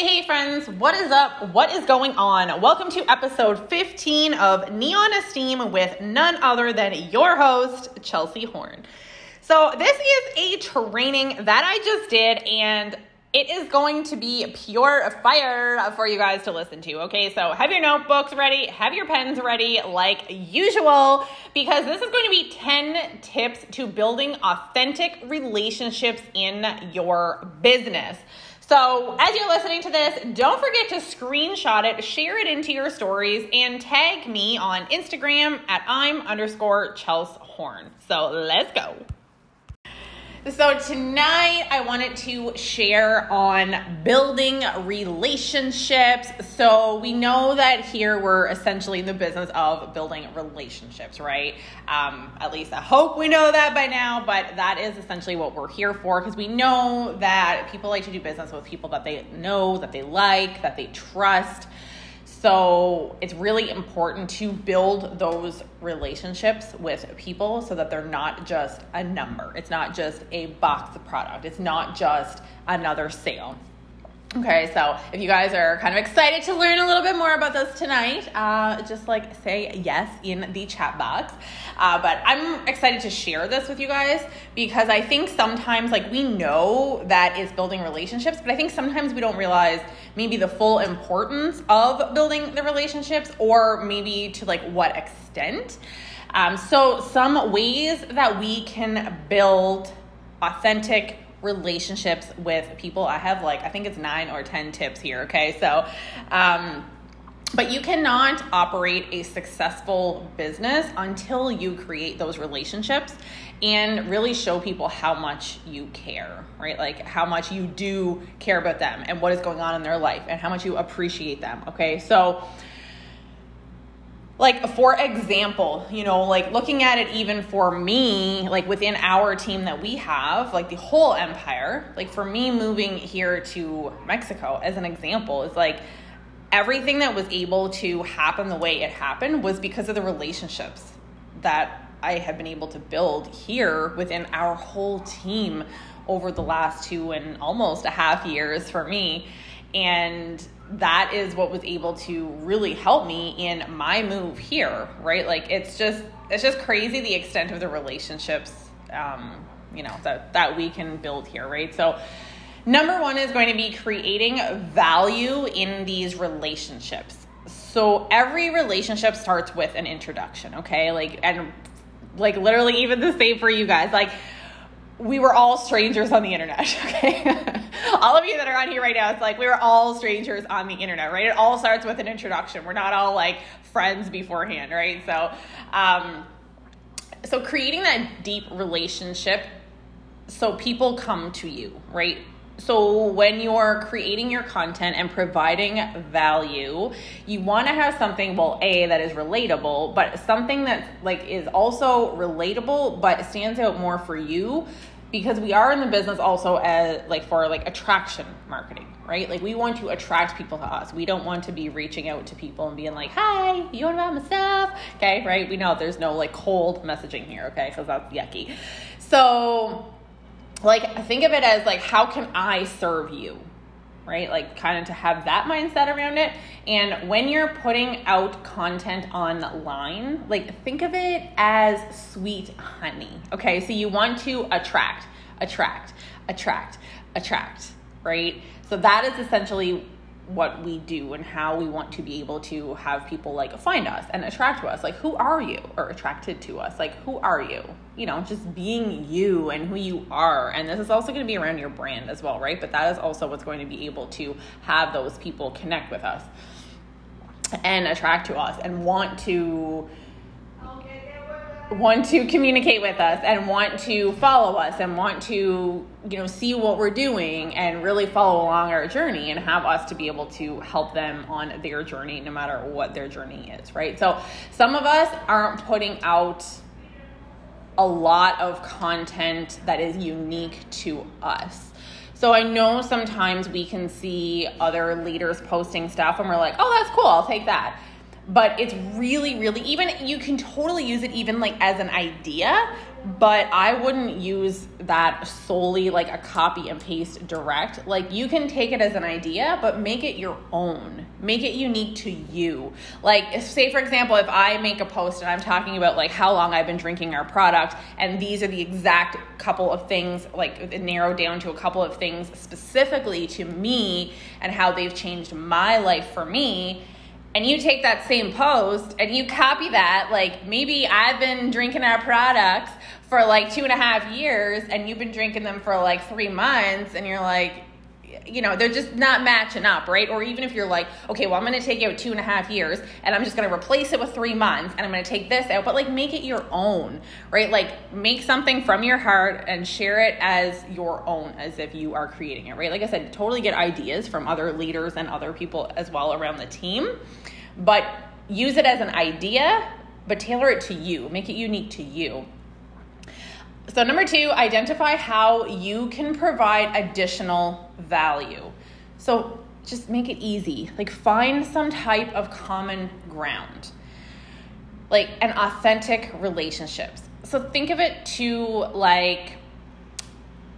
Hey, hey, friends, what is up? What is going on? Welcome to episode 15 of Neon Esteem with none other than your host, Chelsey Horne. So, this is a training that I just did, and it is going to be pure fire for you guys to listen to. Okay, so have your notebooks ready, have your pens ready, like usual, because this is going to be 10 tips to building authentic relationships in your business. So, as you're listening to this, don't forget to screenshot it, share it into your stories, and tag me on Instagram at I'm underscore Chels Horne. So, let's go. So, tonight I wanted to share on building relationships. So, we know that here we're essentially in the business of building relationships, right? Um, at least I hope we know that by now, but that is essentially what we're here for because we know that people like to do business with people that they know, that they like, that they trust. So it's really important to build those relationships with people so that they're not just a number. It's not just a box of product. It's not just another sale. Okay, so if you guys are kind of excited to learn a little bit more about this tonight, uh, just like say yes in the chat box. Uh, but I'm excited to share this with you guys because I think sometimes, like, we know that it's building relationships, but I think sometimes we don't realize maybe the full importance of building the relationships or maybe to like what extent. Um, so, some ways that we can build authentic relationships with people. I have like, I think it's nine or 10 tips here, okay? So, um, but you cannot operate a successful business until you create those relationships and really show people how much you care, right? Like how much you do care about them and what is going on in their life and how much you appreciate them, okay? So, like for example you know like looking at it even for me like within our team that we have like the whole empire like for me moving here to mexico as an example is like everything that was able to happen the way it happened was because of the relationships that i have been able to build here within our whole team over the last two and almost a half years for me. And that is what was able to really help me in my move here right? Like it's just it's just crazy the extent of the relationships um, you know that that we can build here right? So number one is going to be creating value in these relationships. So every relationship starts with an introduction okay? Like and like literally even the same for you guys. Like we were all strangers on the internet, okay? all of you that are on here right now, it's like we were all strangers on the internet, right? It all starts with an introduction. We're not all like friends beforehand, right? So, um, so creating that deep relationship so people come to you, right? So when you're creating your content and providing value, you want to have something well a that is relatable, but something that like is also relatable but stands out more for you because we are in the business also as like for like attraction marketing right? Like we want to attract people to us. We don't want to be reaching out to people and being like hi you want to buy my stuff? Okay right? We know there's no like cold messaging here okay? Because that's yucky. So like think of it as like how can i serve you right? Like, kind of to have that mindset around it. And when you're putting out content online, like, think of it as sweet honey, okay? So you want to attract, attract, attract, attract, right? So that is essentially what we do and how we want to be able to have people like find us and attract to us. Like who are you? Or attracted to us. Like who are you? You know just being you and who you are. And this is also going to be around your brand as well right? But that is also what's going to be able to have those people connect with us and attract to us and want to want to communicate with us and want to follow us and want to you know see what we're doing and really follow along our journey and have us to be able to help them on their journey no matter what their journey is right? So some of us aren't putting out a lot of content that is unique to us. So I know sometimes we can see other leaders posting stuff and we're like, oh, that's cool, I'll take that but it's really really even you can totally use it even like as an idea but I wouldn't use that solely like a copy and paste direct. Like you can take it as an idea, but make it your own. Make it unique to you. Like say for example, if I make a post and I'm talking about like how long I've been drinking our product and these are the exact couple of things like narrowed down to a couple of things specifically to me and how they've changed my life for me, and you take that same post and you copy that, like maybe I've been drinking our products for like two and a half years and you've been drinking them for like three months, and you're like, you know, they're just not matching up, right? Or even if you're like, okay, well, I'm going to take out two and a half years and I'm just going to replace it with three months and I'm going to take this out, but like make it your own, right? Like make something from your heart and share it as your own, as if you are creating it, right? Like I said, totally get ideas from other leaders and other people as well around the team, but use it as an idea, but tailor it to you, make it unique to you. So, number two, identify how you can provide additional value. So, just make it easy. Like, find some type of common ground, like an authentic relationships. So, think of it to like,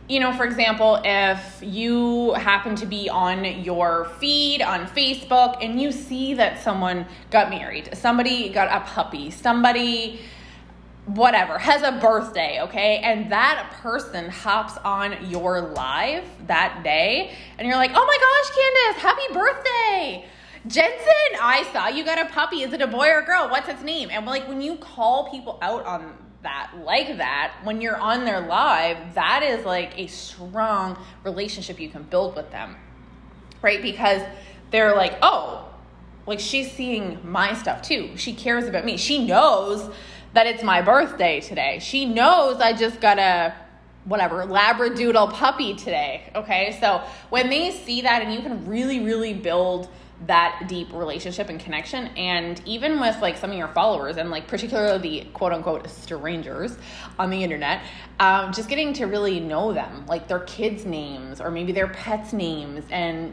you know, for example, if you happen to be on your feed on Facebook and you see that someone got married, somebody got a puppy, somebody whatever has a birthday okay? And that person hops on your live that day and you're like oh my gosh candace happy birthday! Jensen i saw you got a puppy. Is it a boy or a girl? What's its name? And like when you call people out on that like that when you're on their live that is like a strong relationship you can build with them right? Because they're like oh like she's seeing my stuff too. She cares about me. She knows that it's my birthday today. She knows I just got a whatever labradoodle puppy today. Okay, so when they see that, and you can really, really build that deep relationship and connection and even with like some of your followers and like particularly the quote unquote strangers on the internet um, just getting to really know them like their kids names or maybe their pets names and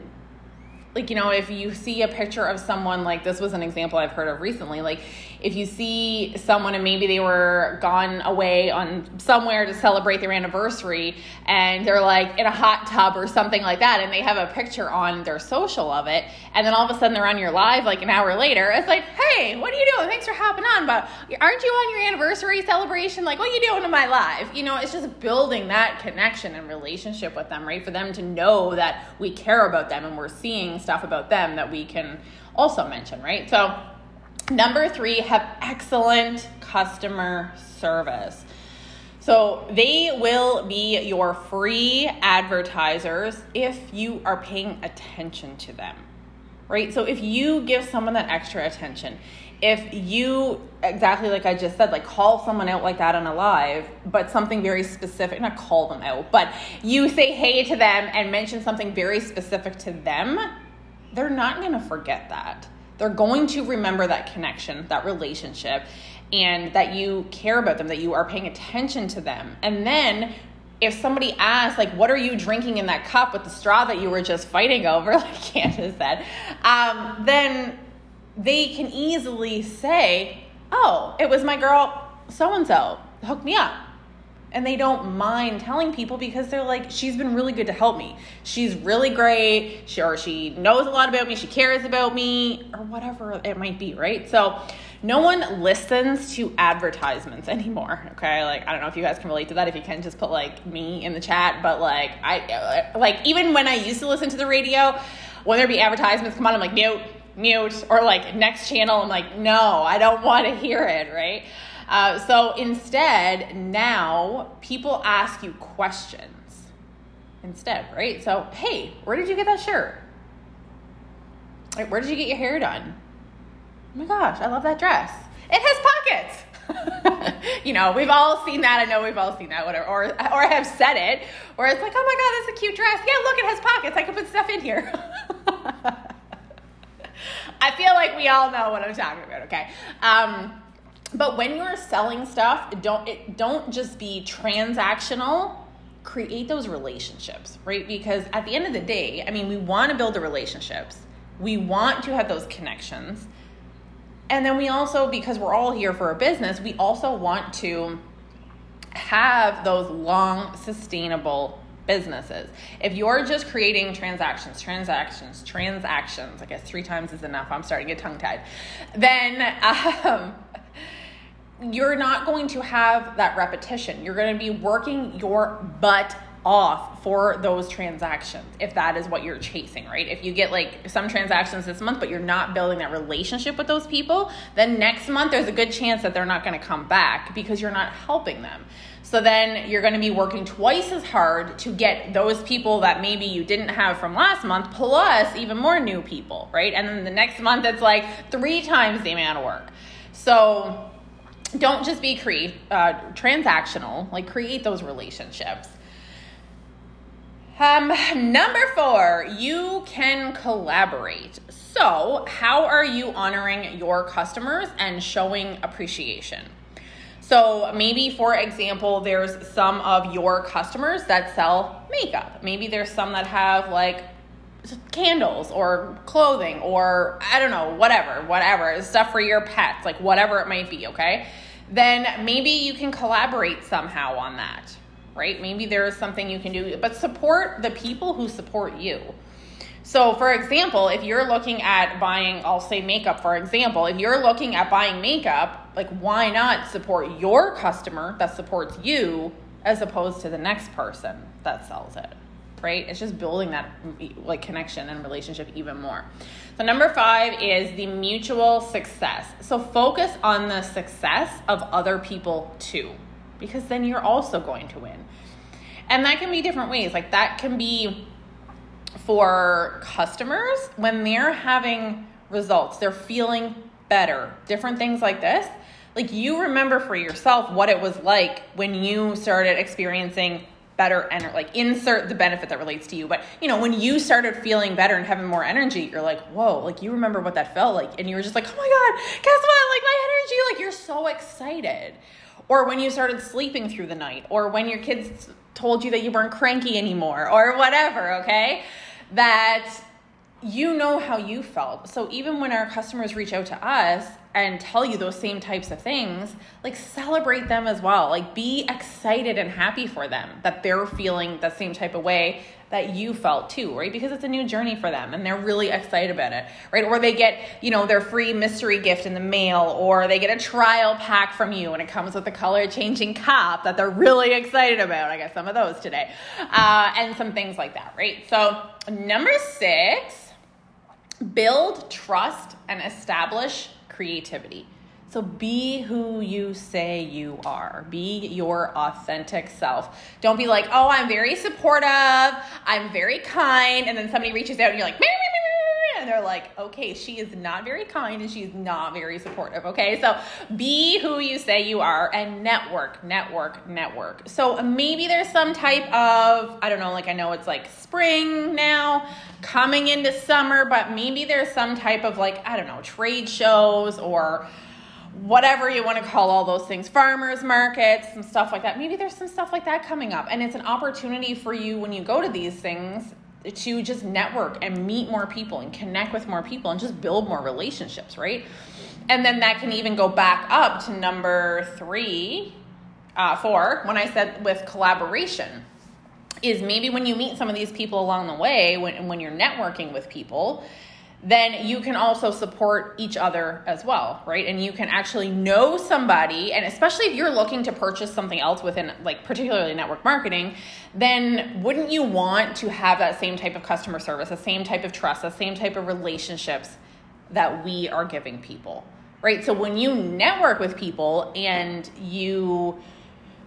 like you know if you see a picture of someone like this was an example i've heard of recently like if you see someone and maybe they were gone away on somewhere to celebrate their anniversary and they're like in a hot tub or something like that and they have a picture on their social of it and then all of a sudden they're on your live like an hour later it's like hey what are you doing? Thanks for hopping on but aren't you on your anniversary celebration? Like what are you doing in my live? You know it's just building that connection and relationship with them right? For them to know that we care about them and we're seeing stuff about them that we can also mention right so Number three, have excellent customer service. So they will be your free advertisers if you are paying attention to them, right? So if you give someone that extra attention, if you exactly like I just said, like call someone out like that on a live, but something very specific, not call them out, but you say hey to them and mention something very specific to them, they're not gonna forget that. They're going to remember that connection, that relationship, and that you care about them, that you are paying attention to them. And then if somebody asks, like, what are you drinking in that cup with the straw that you were just fighting over, like Candace said, um, then they can easily say, oh, it was my girl so and so hooked me up and they don't mind telling people because they're like she's been really good to help me. She's really great. She, or she knows a lot about me. She cares about me or whatever it might be right? So no one listens to advertisements anymore okay? Like i don't know if you guys can relate to that if you can just put like me in the chat but like i uh, like even when i used to listen to the radio when there be advertisements come on i'm like mute mute or like next channel i'm like no i don't want to hear it right uh, so instead, now people ask you questions instead, right? So, hey, where did you get that shirt? Like, where did you get your hair done? Oh my gosh, I love that dress. It has pockets. you know, we've all seen that. I know we've all seen that, whatever, or or have said it, where it's like, oh my god, that's a cute dress. Yeah, look, it has pockets. I can put stuff in here. I feel like we all know what I'm talking about. Okay. Um, but when you're selling stuff, don't it don't just be transactional. Create those relationships, right? Because at the end of the day, I mean, we want to build the relationships. We want to have those connections. And then we also because we're all here for a business, we also want to have those long, sustainable businesses. If you're just creating transactions, transactions, transactions, I guess three times is enough. I'm starting to get tongue tied. Then, um, you're not going to have that repetition. You're going to be working your butt off for those transactions if that is what you're chasing, right? If you get like some transactions this month, but you're not building that relationship with those people, then next month there's a good chance that they're not going to come back because you're not helping them. So then you're going to be working twice as hard to get those people that maybe you didn't have from last month, plus even more new people, right? And then the next month it's like three times the amount of work. So don't just be create uh, transactional, like create those relationships. Um, number four, you can collaborate. So, how are you honoring your customers and showing appreciation? So, maybe for example, there's some of your customers that sell makeup. Maybe there's some that have like candles or clothing or I don't know, whatever, whatever, stuff for your pets, like whatever it might be, okay? Then maybe you can collaborate somehow on that right? Maybe there is something you can do, but support the people who support you. So, for example, if you're looking at buying, I'll say makeup, for example, if you're looking at buying makeup, like why not support your customer that supports you as opposed to the next person that sells it? Right? It's just building that like connection and relationship even more. So number 5 is the mutual success. So focus on the success of other people too because then you're also going to win. And that can be different ways. Like that can be for customers when they're having results, they're feeling better, different things like this. Like you remember for yourself what it was like when you started experiencing better energy like insert the benefit that relates to you. But you know when you started feeling better and having more energy you're like whoa like you remember what that felt like. And you were just like oh my god guess what? Like my energy like you're so excited. Or when you started sleeping through the night, or when your kids told you that you weren't cranky anymore, or whatever, okay? That you know how you felt. So even when our customers reach out to us and tell you those same types of things, like celebrate them as well. Like be excited and happy for them that they're feeling the same type of way that you felt too, right? Because it's a new journey for them and they're really excited about it, right? Or they get, you know, their free mystery gift in the mail or they get a trial pack from you and it comes with a color changing cup that they're really excited about. I got some of those today. Uh, and some things like that, right? So, number six, build trust and establish creativity. So be who you say you are. Be your authentic self. Don't be like, oh, I'm very supportive, I'm very kind, and then somebody reaches out and you're like, and they're like, okay, she is not very kind and she's not very supportive. Okay, so be who you say you are and network, network, network. So maybe there's some type of, I don't know, like I know it's like spring now, coming into summer, but maybe there's some type of like, I don't know, trade shows or whatever you want to call all those things, farmers markets and stuff like that. Maybe there's some stuff like that coming up. And it's an opportunity for you when you go to these things to just network and meet more people and connect with more people and just build more relationships, right? And then that can even go back up to number three, uh, four, when I said with collaboration. Is maybe when you meet some of these people along the way, when, when you're networking with people, then you can also support each other as well, right? And you can actually know somebody, and especially if you're looking to purchase something else within, like, particularly network marketing, then wouldn't you want to have that same type of customer service, the same type of trust, the same type of relationships that we are giving people, right? So when you network with people and you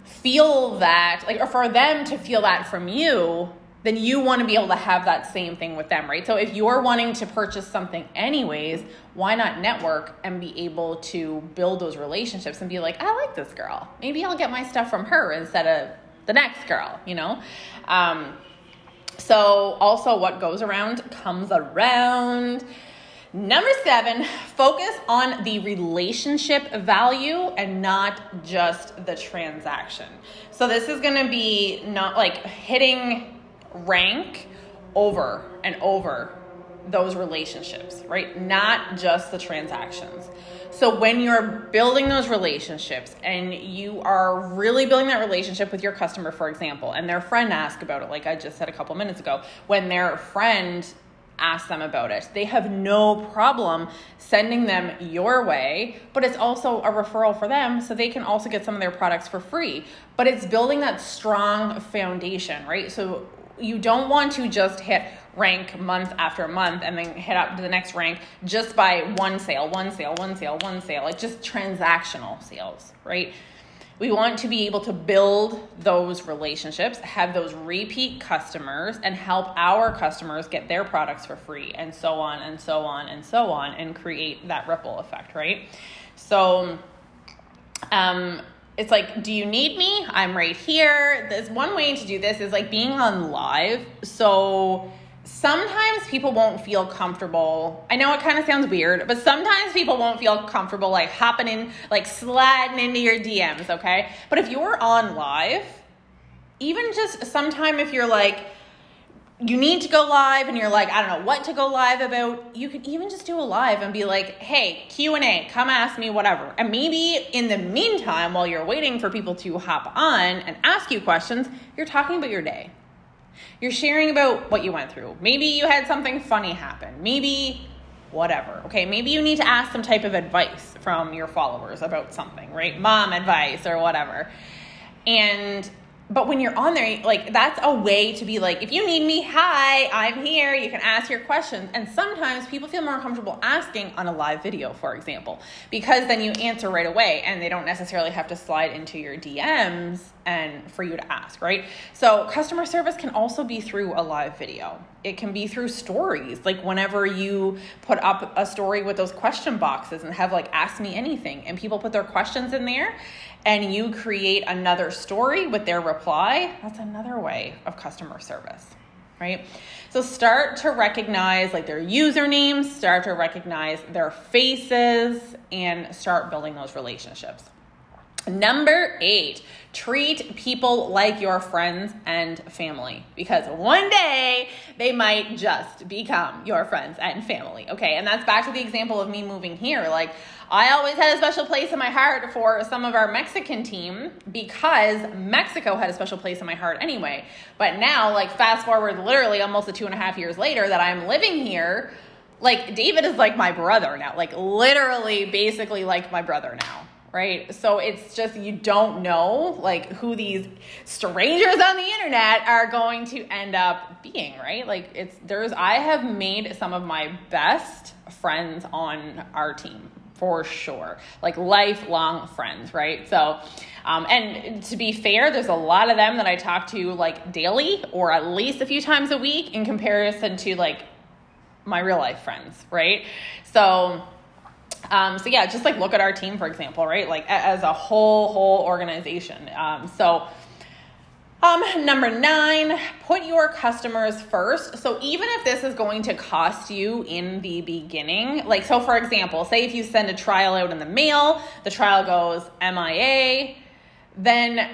feel that, like, or for them to feel that from you, then you want to be able to have that same thing with them, right? So if you're wanting to purchase something anyways, why not network and be able to build those relationships and be like, I like this girl. Maybe I'll get my stuff from her instead of the next girl, you know? Um, so also what goes around comes around. Number seven, focus on the relationship value and not just the transaction. So this is to be not like hitting rank over and over those relationships, right? Not just the transactions. So when you're building those relationships and you are really building that relationship with your customer, for example, and their friend asks about it, like I just said a couple minutes ago, when their friend asks them about it, they have no problem sending them your way, but it's also a referral for them so they can also get some of their products for free. But it's building that strong foundation, right? So you don't want to just hit rank month after month and then hit up to the next rank just by one sale, one sale, one sale, one sale, like just transactional sales, right? We want to be able to build those relationships, have those repeat customers, and help our customers get their products for free, and so on and so on and so on, and create that ripple effect, right? So, um, it's like, do you need me? I'm right here. There's one way to do this is like being on live. So sometimes people won't feel comfortable. I know it kind of sounds weird, but sometimes people won't feel comfortable like hopping in, like sliding into your DMs, okay? But if you're on live, even just sometime if you're like, you need to go live and you're like i don't know what to go live about. You could even just do a live and be like hey q&a come ask me whatever. And maybe in the meantime while you're waiting for people to hop on and ask you questions you're talking about your day. You're sharing about what you went through. Maybe you had something funny happen. Maybe whatever okay? Maybe you need to ask some type of advice from your followers about something right? Mom advice or whatever. And but when you're on there, like that's a way to be like, if you need me, hi, I'm here. You can ask your questions. And sometimes people feel more comfortable asking on a live video, for example, because then you answer right away and they don't necessarily have to slide into your DMs and for you to ask, right? So customer service can also be through a live video. It can be through stories, like whenever you put up a story with those question boxes and have like ask me anything and people put their questions in there and you create another story with their reply, that's another way of customer service, right? So start to recognize like their usernames, start to recognize their faces, and start building those relationships. Number eight, treat people like your friends and family because one day they might just become your friends and family. Okay, and that's back to the example of me moving here. Like, I always had a special place in my heart for some of our Mexican team because Mexico had a special place in my heart anyway. But now, like, fast forward literally almost two and a half years later that I'm living here, like, David is like my brother now, like, literally, basically, like my brother now right? So it's just you don't know like who these strangers on the internet are going to end up being, right? Like it's there's I have made some of my best friends on our team for sure. Like lifelong friends, right? So, um, and to be fair, there's a lot of them that I talk to like daily or at least a few times a week in comparison to like my real life friends, right? So, um, so yeah, just like look at our team, for example, right? Like as a whole, whole organization. Um, so, um, number nine, put your customers first. So even if this is going to cost you in the beginning, like so for example, say if you send a trial out in the mail, the trial goes MIA, then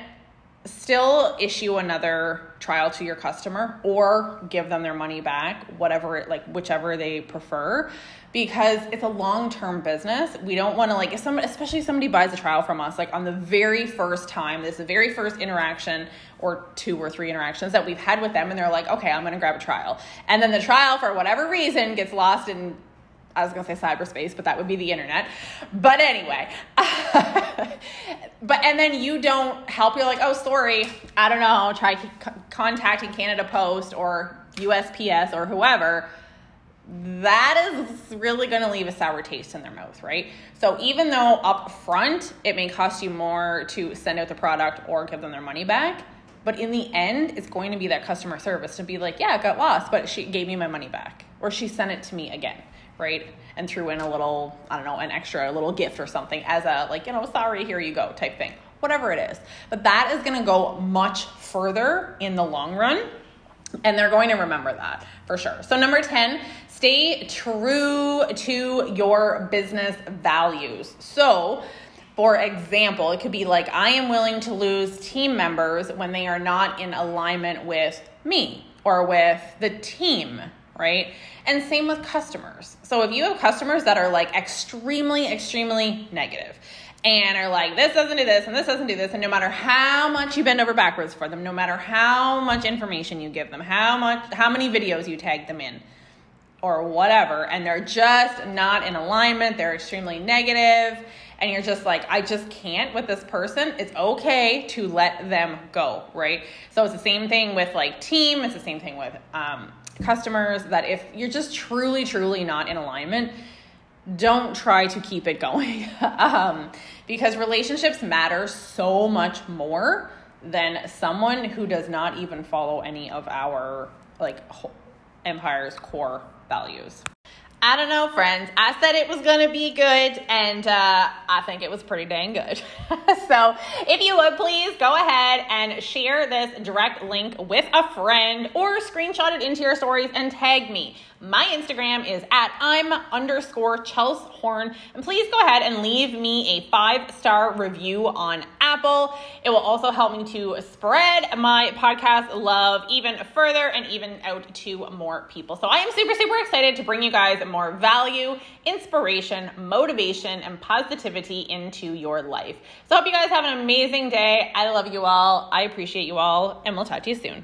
still issue another trial to your customer or give them their money back, whatever like whichever they prefer because it's a long-term business. We don't want to like if somebody especially if somebody buys a trial from us like on the very first time, this is the very first interaction or two or three interactions that we've had with them and they're like, "Okay, I'm going to grab a trial." And then the trial for whatever reason gets lost in I was gonna say cyberspace, but that would be the internet. But anyway, but and then you don't help. You're like, oh, sorry, I don't know. Try contacting Canada Post or USPS or whoever that is really going to leave a sour taste in their mouth, right? So even though up front it may cost you more to send out the product or give them their money back, but in the end it's going to be that customer service to be like, yeah, it got lost, but she gave me my money back or she sent it to me again, right? And threw in a little, I don't know, an extra little gift or something as a like, you know, sorry, here you go type thing. Whatever it is. But that is going to go much further in the long run and they're going to remember that for sure. So, number 10, stay true to your business values. So, for example, it could be like, I am willing to lose team members when they are not in alignment with me or with the team, right? And same with customers. So if you have customers that are like extremely, extremely negative and are like, this doesn't do this and this doesn't do this, and no matter how much you bend over backwards for them, no matter how much information you give them, how much how many videos you tag them in, or whatever, and they're just not in alignment, they're extremely negative, and you're just like, I just can't with this person, it's okay to let them go, right? So it's the same thing with like team, it's the same thing with um, customers that if you're just truly, truly not in alignment, don't try to keep it going. Um, because relationships matter so much more than someone who does not even follow any of our like empire's core values I don't know, friends. I said it was going to be good, and uh, I think it was pretty dang good. so, if you would please go ahead and share this direct link with a friend or screenshot it into your stories and tag me. My Instagram is at I'm underscore Chels Horne. And please go ahead and leave me a five star review on Apple. It will also help me to spread my podcast love even further and even out to more people. So I am super, super excited to bring you guys more value, inspiration, motivation, and positivity into your life. So I hope you guys have an amazing day. I love you all. I appreciate you all, and we'll talk to you soon.